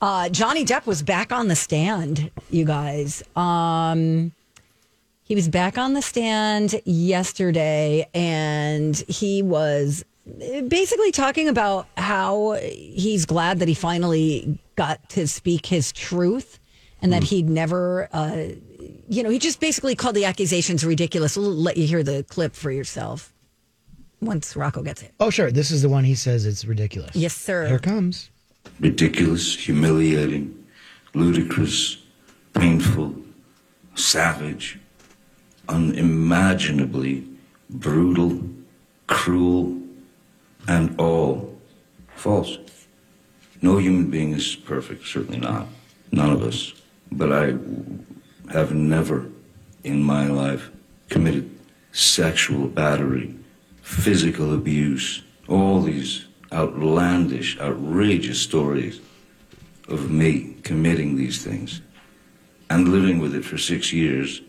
Uh, Johnny Depp was back on the stand, you guys. Um, he was back on the stand yesterday, and he was basically talking about how he's glad that he finally got to speak his truth and that he'd never, uh, you know, he just basically called the accusations ridiculous. We'll let you hear the clip for yourself once Rocco gets it. Oh, sure. This is the one he says it's ridiculous. Yes, sir. Here it comes. Ridiculous, humiliating, ludicrous, painful, savage, unimaginably brutal, cruel, and all false. No human being is perfect, certainly not. None of us. But I have never in my life committed sexual battery, physical abuse, all these outlandish, outrageous stories of me committing these things and living with it for six years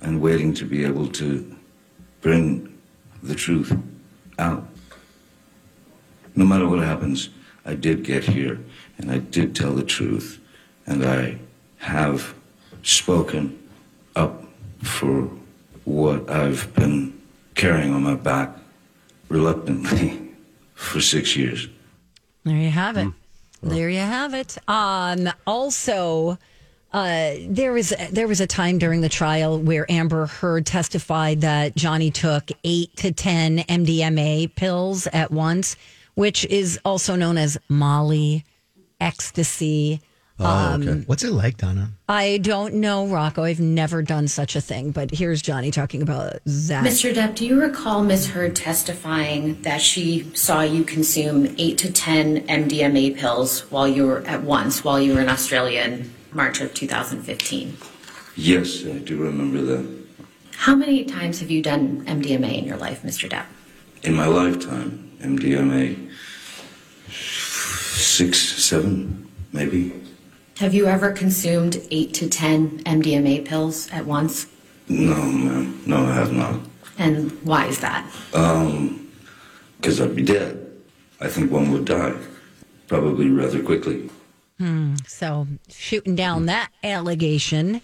and waiting to be able to bring the truth out. No matter what happens, I did get here and I did tell the truth and I have spoken up for what I've been carrying on my back reluctantly for six years. There you have it. There you have it. Um, also, uh, there was there was a time during the trial where Amber Heard testified that Johnny took eight to ten MDMA pills at once, which is also known as Molly, ecstasy. Oh, okay. Um, What's it like, Donna? I don't know, Rocco. I've never done such a thing, but here's Johnny talking about that. Mr. Depp, do you recall Ms. Heard testifying that she saw you consume eight to ten MDMA pills while you were at once while you were in Australia in March of 2015? Yes, I do remember that. How many times have you done MDMA in your life, Mr. Depp? In my lifetime, MDMA, six, seven, maybe. Have you ever consumed eight to ten MDMA pills at once? No, ma'am. No, I have not. And why is that? Um, because I'd be dead. I think one would die, probably rather quickly. Hmm. So shooting down that allegation.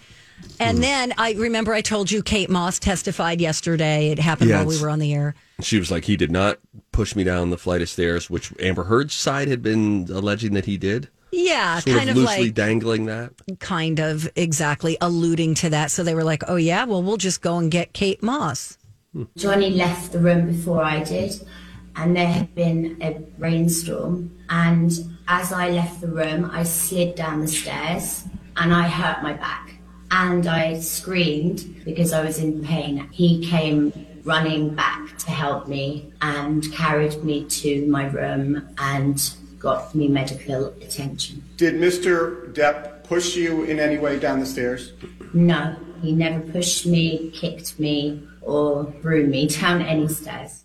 And then I remember I told you Kate Moss testified yesterday. It happened Yeah, while we it's- were on the air. She was like, he did not push me down the flight of stairs, which Amber Heard's side had been alleging that he did. Yeah, Sort kind of of, loosely like dangling that. kind of exactly alluding to that. So they were like, "Oh yeah, well we'll just go and get Kate Moss." Johnny left the room before I did, and there had been a rainstorm. And as I left the room, I slid down the stairs and I hurt my back. And I screamed because I was in pain. He came running back to help me and carried me to my room and got me medical attention. Did Mr. Depp push you in any way down the stairs? No, he never pushed me, kicked me, or threw me down any stairs.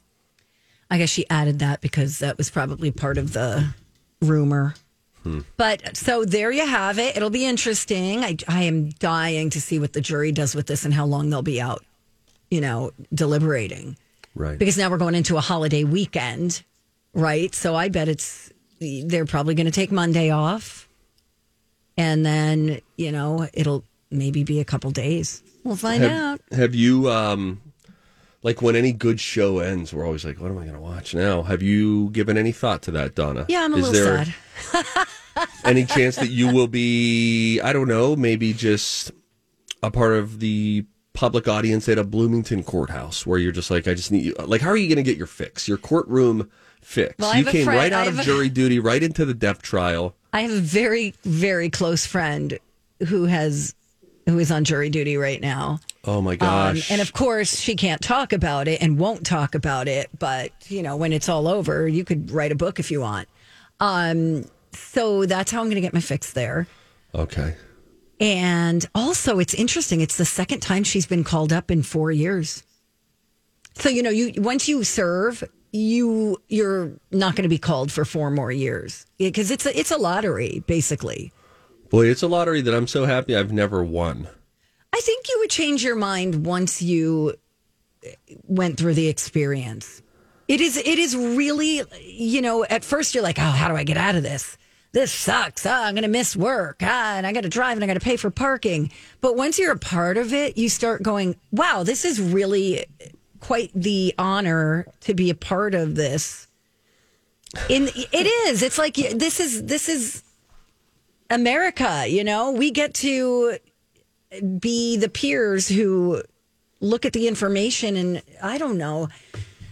I guess she added that because that was probably part of the rumor. Hmm. But so there you have it. It'll be interesting. I, I am dying to see what the jury does with this and how long they'll be out, you know, deliberating. Right. Because now we're going into a holiday weekend, right? So I bet it's, they're probably going to take Monday off. And then, you know, it'll maybe be a couple days. We'll find out. have, have you, um, like when any good show ends, we're always like, what am I going to watch now? Have you given any thought to that, Donna? Yeah, I'm a Is little there sad. any chance that you will be, I don't know, maybe just a part of the public audience at a Bloomington courthouse where you're just like, I just need you. Like, how are you going to get your fix, your courtroom fix? Well, you came friend- right out of a- jury duty, right into the Depp trial. I have a very, very close friend who has who is on jury duty right now. Oh my Um, gosh. and of course, she can't talk about it and won't talk about it. But you know, when it's all over, you could write a book if you want. Um, so that's how I'm going to get my fix there. okay. And also, it's interesting. It's the second time she's been called up in four years. So you know, you once you serve, you you're not going to be called for four more years because it's a it's a lottery basically. Boy, it's a lottery that I'm so happy I've never won. I think you would change your mind once you went through the experience. It is it is really you know at first you're like oh how do I get out of this this sucks ah, I'm going to miss work ah, and I got to drive and I got to pay for parking but once you're a part of it you start going wow this is really quite the honor to be a part of this. In it is it's like this is this is America, you know we get to be the peers who look at the information and I don't know.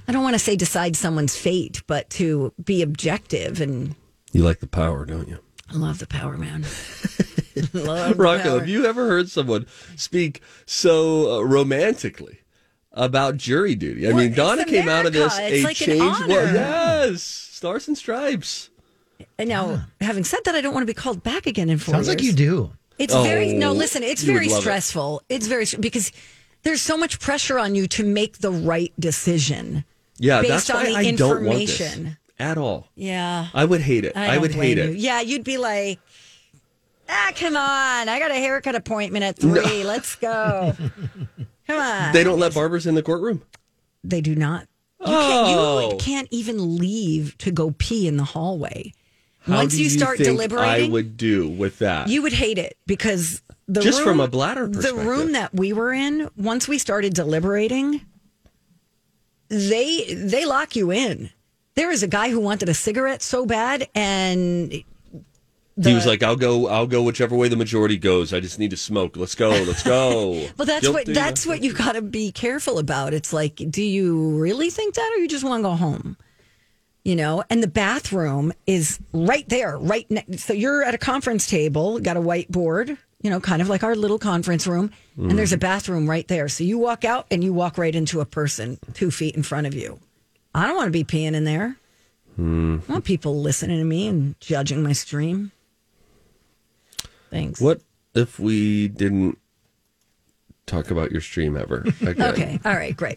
I don't want to say decide someone's fate, but to be objective and You like the power, don't you? I love the power, man. love Rocco, power. have you ever heard someone speak so uh, romantically about jury duty? I Well, mean, it's Donna came out of this It's a like changed world. Yes, stars and stripes. And now, having said that, I don't want to be called back again in four Sounds like you do. It's Oh, very no. Listen, it's very love it. stressful. It's very because there's so much pressure on you to make the right decision. Yeah, Based that's on why the I don't want this information. at all. Yeah, I would hate it. I, don't would hate you. it. Yeah, you'd be like, ah, come on, I got a haircut appointment at three. Let's go. come on. They don't let barbers in the courtroom. They do not. You, Oh. can't, you oh. can't even leave to go pee in the hallway. How Once do you start deliberating, I would do with that. You would hate it because the Just room, from a bladder perspective. the room that we were in, once we started deliberating, they they lock you in. There was a guy who wanted a cigarette so bad, and he was like, "I'll go. I'll go whichever way the majority goes. I just need to smoke. Let's go. Let's go." well, that's what Guilty. that's what you got to be careful about. It's like, do you really think that, or you just want to go home? You know, and the bathroom is right there, right next. So you're at a conference table, got a whiteboard, you know, kind of like our little conference room, and there's a mm. bathroom right there. So you walk out and you walk right into a person two feet in front of you. I don't want to be peeing in there. Hmm. I want people listening to me and judging my stream. Thanks. What if we didn't talk about your stream ever? Again? Okay. All right. Great.